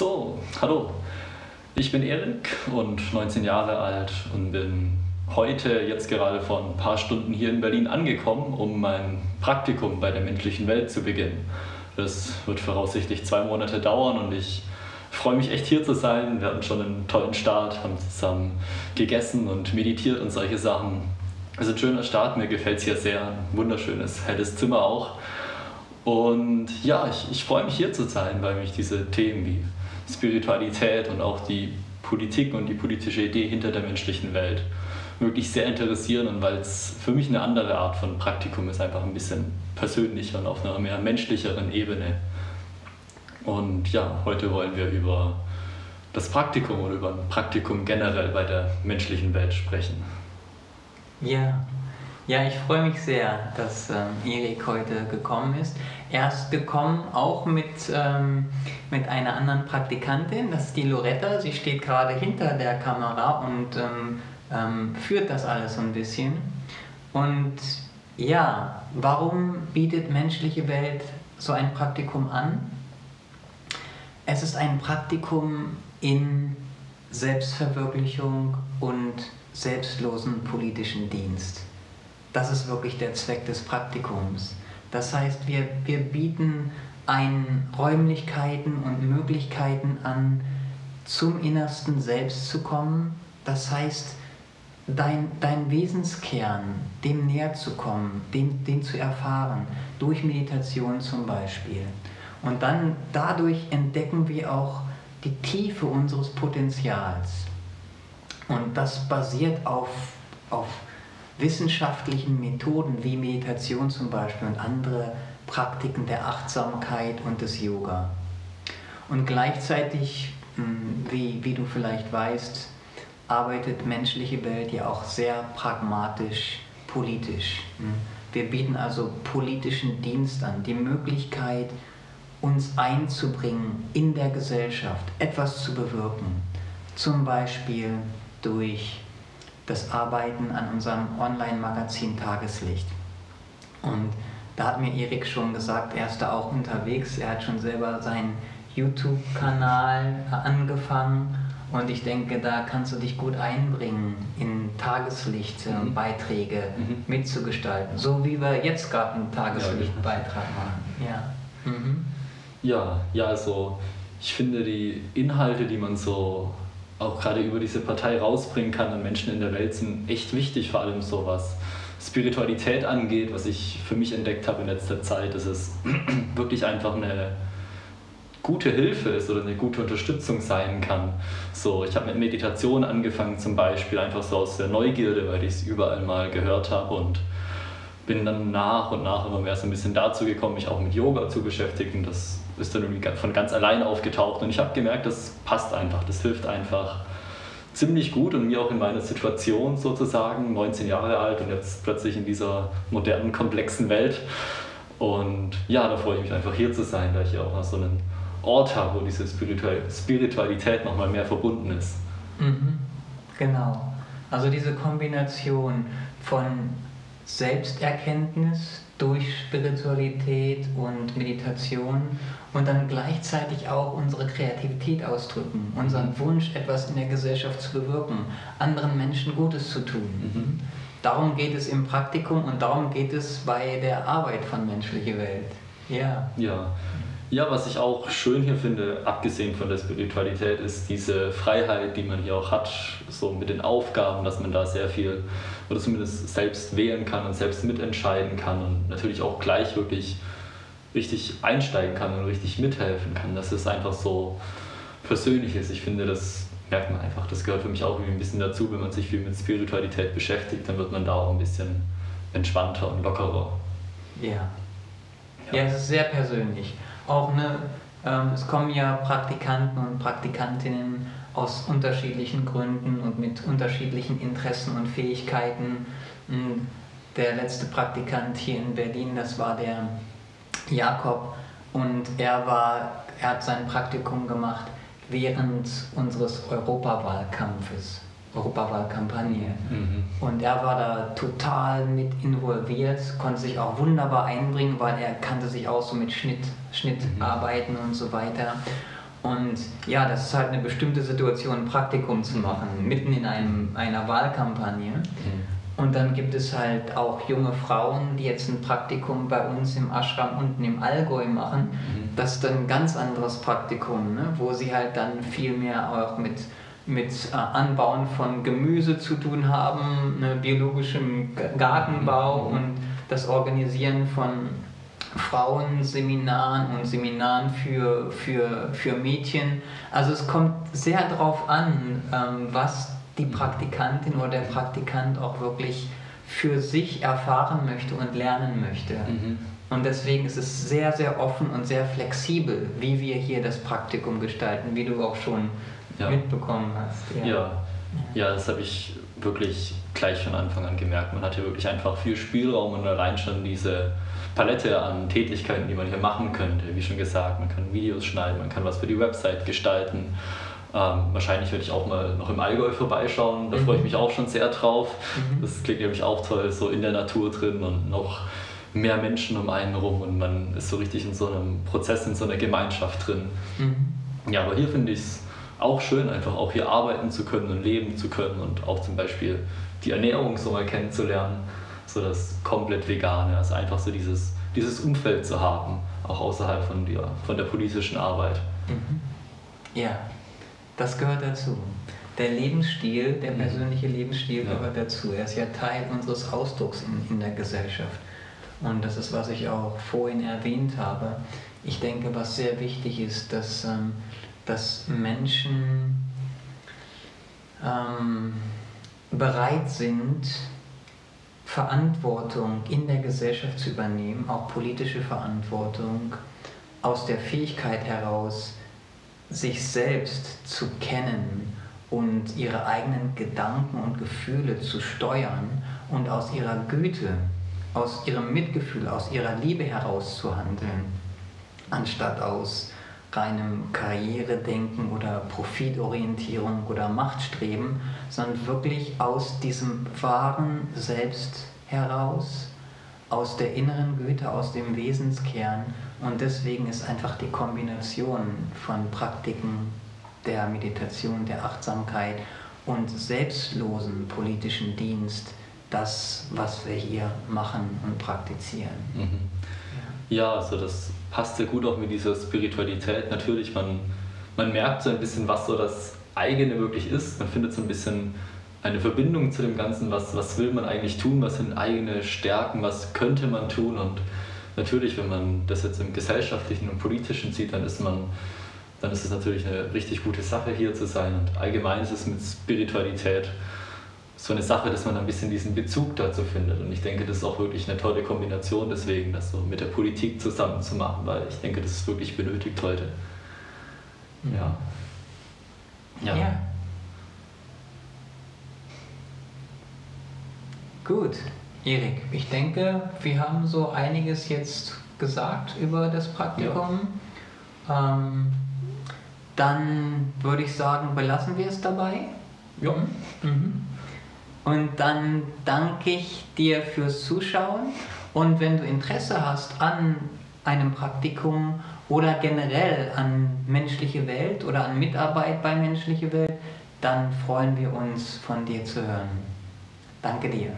So, hallo. Ich bin Erik und 19 Jahre alt und bin heute jetzt gerade vor ein paar Stunden hier in Berlin angekommen, um mein Praktikum bei der menschlichen Welt zu beginnen. Das wird voraussichtlich zwei Monate dauern und ich freue mich echt hier zu sein. Wir hatten schon einen tollen Start, haben zusammen gegessen und meditiert und solche Sachen. Es ist ein schöner Start, mir gefällt es hier sehr. Ein wunderschönes, helles Zimmer auch. Und ja, ich, ich freue mich hier zu sein, weil mich diese Themen wie Spiritualität und auch die Politik und die politische Idee hinter der menschlichen Welt wirklich sehr interessieren und weil es für mich eine andere Art von Praktikum ist, einfach ein bisschen persönlicher und auf einer mehr menschlicheren Ebene. Und ja, heute wollen wir über das Praktikum oder über ein Praktikum generell bei der menschlichen Welt sprechen. Ja, ja, ich freue mich sehr, dass ähm, Erik heute gekommen ist. Er ist gekommen auch mit, ähm, mit einer anderen Praktikantin, das ist die Loretta. Sie steht gerade hinter der Kamera und ähm, ähm, führt das alles so ein bisschen. Und ja, warum bietet menschliche Welt so ein Praktikum an? Es ist ein Praktikum in Selbstverwirklichung und selbstlosen politischen Dienst. Das ist wirklich der Zweck des Praktikums. Das heißt, wir, wir bieten ein Räumlichkeiten und Möglichkeiten an, zum innersten Selbst zu kommen. Das heißt, dein, dein Wesenskern, dem näher zu kommen, den, den zu erfahren, durch Meditation zum Beispiel. Und dann dadurch entdecken wir auch die Tiefe unseres Potenzials. Und das basiert auf, auf wissenschaftlichen Methoden wie Meditation zum Beispiel und andere Praktiken der Achtsamkeit und des Yoga. Und gleichzeitig, hm, wie, wie du vielleicht weißt, arbeitet menschliche Welt ja auch sehr pragmatisch, politisch. Hm. Wir bieten also politischen Dienst an, die Möglichkeit, uns einzubringen in der Gesellschaft, etwas zu bewirken. Zum Beispiel durch das Arbeiten an unserem Online-Magazin Tageslicht. Und da hat mir Erik schon gesagt, er ist da auch unterwegs. Er hat schon selber seinen YouTube-Kanal angefangen und ich denke, da kannst du dich gut einbringen, in Tageslichtbeiträge mhm. mhm. mitzugestalten. So wie wir jetzt gerade einen Tageslichtbeitrag machen. Ja. Mhm. ja, ja, also ich finde die Inhalte, die man so auch gerade über diese Partei rausbringen kann an Menschen in der Welt, sind echt wichtig, vor allem so was Spiritualität angeht, was ich für mich entdeckt habe in letzter Zeit, dass es wirklich einfach eine gute Hilfe ist oder eine gute Unterstützung sein kann. So, ich habe mit Meditation angefangen zum Beispiel, einfach so aus der Neugierde, weil ich es überall mal gehört habe und bin dann nach und nach immer mehr so ein bisschen dazu gekommen, mich auch mit Yoga zu beschäftigen. Das ist dann irgendwie von ganz allein aufgetaucht und ich habe gemerkt, das passt einfach, das hilft einfach ziemlich gut und mir auch in meiner Situation sozusagen, 19 Jahre alt und jetzt plötzlich in dieser modernen, komplexen Welt. Und ja, da freue ich mich einfach hier zu sein, da ich hier auch noch so einen Ort habe, wo diese Spiritualität nochmal mehr verbunden ist. Mhm. Genau. Also diese Kombination von Selbsterkenntnis durch Spiritualität und Meditation und dann gleichzeitig auch unsere Kreativität ausdrücken, unseren Wunsch, etwas in der Gesellschaft zu bewirken, anderen Menschen Gutes zu tun. Mhm. Darum geht es im Praktikum und darum geht es bei der Arbeit von menschlicher Welt. Ja. Ja. Ja, was ich auch schön hier finde, abgesehen von der Spiritualität, ist diese Freiheit, die man hier auch hat, so mit den Aufgaben, dass man da sehr viel oder zumindest selbst wählen kann und selbst mitentscheiden kann und natürlich auch gleich wirklich richtig einsteigen kann und richtig mithelfen kann. Das ist einfach so Persönliches. Ich finde, das merkt man einfach. Das gehört für mich auch irgendwie ein bisschen dazu, wenn man sich viel mit Spiritualität beschäftigt, dann wird man da auch ein bisschen entspannter und lockerer. Ja, ja es ist sehr persönlich auch ne, ähm, es kommen ja Praktikanten und Praktikantinnen aus unterschiedlichen Gründen und mit unterschiedlichen Interessen und Fähigkeiten. Hm, der letzte Praktikant hier in Berlin, das war der Jakob und er war, er hat sein Praktikum gemacht während unseres Europawahlkampfes. Europawahlkampagne. Mhm. Und er war da total mit involviert, konnte sich auch wunderbar einbringen, weil er kannte sich auch so mit Schnitt, Schnittarbeiten mhm. und so weiter. Und ja, das ist halt eine bestimmte Situation, ein Praktikum zu machen, mitten in einem, einer Wahlkampagne. Mhm. Und dann gibt es halt auch junge Frauen, die jetzt ein Praktikum bei uns im Ashram unten im Allgäu machen. Mhm. Das ist dann ein ganz anderes Praktikum, ne? wo sie halt dann viel mehr auch mit, mit äh, Anbauen von Gemüse zu tun haben, ne? biologischem Gartenbau mhm. und das Organisieren von Frauenseminaren und Seminaren für, für, für Mädchen. Also es kommt sehr darauf an, ähm, was die Praktikantin oder der Praktikant auch wirklich für sich erfahren möchte und lernen möchte. Mhm. Und deswegen ist es sehr, sehr offen und sehr flexibel, wie wir hier das Praktikum gestalten, wie du auch schon ja. mitbekommen hast. Ja, ja. ja das habe ich wirklich gleich von Anfang an gemerkt. Man hat hier wirklich einfach viel Spielraum und allein schon diese Palette an Tätigkeiten, die man hier machen könnte. Wie schon gesagt, man kann Videos schneiden, man kann was für die Website gestalten ähm, wahrscheinlich werde ich auch mal noch im Allgäu vorbeischauen. Da mhm. freue ich mich auch schon sehr drauf. Mhm. Das klingt nämlich auch toll, so in der Natur drin und noch mehr Menschen um einen rum und man ist so richtig in so einem Prozess, in so einer Gemeinschaft drin. Mhm. Ja, aber hier finde ich es auch schön, einfach auch hier arbeiten zu können und leben zu können und auch zum Beispiel die Ernährung so mal kennenzulernen, so das komplett Vegane, also einfach so dieses, dieses Umfeld zu haben, auch außerhalb von der, von der politischen Arbeit. Mhm. Ja, das gehört dazu. Der Lebensstil, der mhm. persönliche Lebensstil ja. gehört dazu. Er ist ja Teil unseres Ausdrucks in, in der Gesellschaft. Und das ist, was ich auch vorhin erwähnt habe. Ich denke, was sehr wichtig ist, dass, ähm, dass Menschen ähm, bereit sind, Verantwortung in der Gesellschaft zu übernehmen, auch politische Verantwortung, aus der Fähigkeit heraus, sich selbst zu kennen und ihre eigenen Gedanken und Gefühle zu steuern und aus ihrer Güte, aus ihrem Mitgefühl, aus ihrer Liebe heraus zu handeln, anstatt aus reinem Karrieredenken oder Profitorientierung oder Machtstreben, sondern wirklich aus diesem wahren Selbst heraus, aus der inneren Güte, aus dem Wesenskern und deswegen ist einfach die Kombination von Praktiken der Meditation, der Achtsamkeit und selbstlosen politischen Dienst das, was wir hier machen und praktizieren. Mhm. Ja. also das passt sehr gut auch mit dieser Spiritualität. Natürlich, man, man merkt so ein bisschen, was so das eigene wirklich ist. Man findet so ein bisschen eine Verbindung zu dem Ganzen, was, was will man eigentlich tun, was sind eigene Stärken, was könnte man tun und natürlich, wenn man das jetzt im gesellschaftlichen und politischen sieht, dann ist man dann ist es natürlich eine richtig gute Sache hier zu sein. Und allgemein ist es mit Spiritualität so eine Sache, dass man ein bisschen diesen Bezug dazu findet. Und ich denke, das ist auch wirklich eine tolle Kombination deswegen, das so mit der Politik zusammen zu machen, weil ich denke, das ist wirklich benötigt heute. Ja. Ja. ja. Gut. Erik, ich denke, wir haben so einiges jetzt gesagt über das Praktikum. Ja. Ähm, dann würde ich sagen, belassen wir es dabei. Ja. Mhm. Und dann danke ich dir fürs Zuschauen. Und wenn du Interesse hast an einem Praktikum oder generell an menschliche Welt oder an Mitarbeit bei menschliche Welt, dann freuen wir uns von dir zu hören. Danke dir.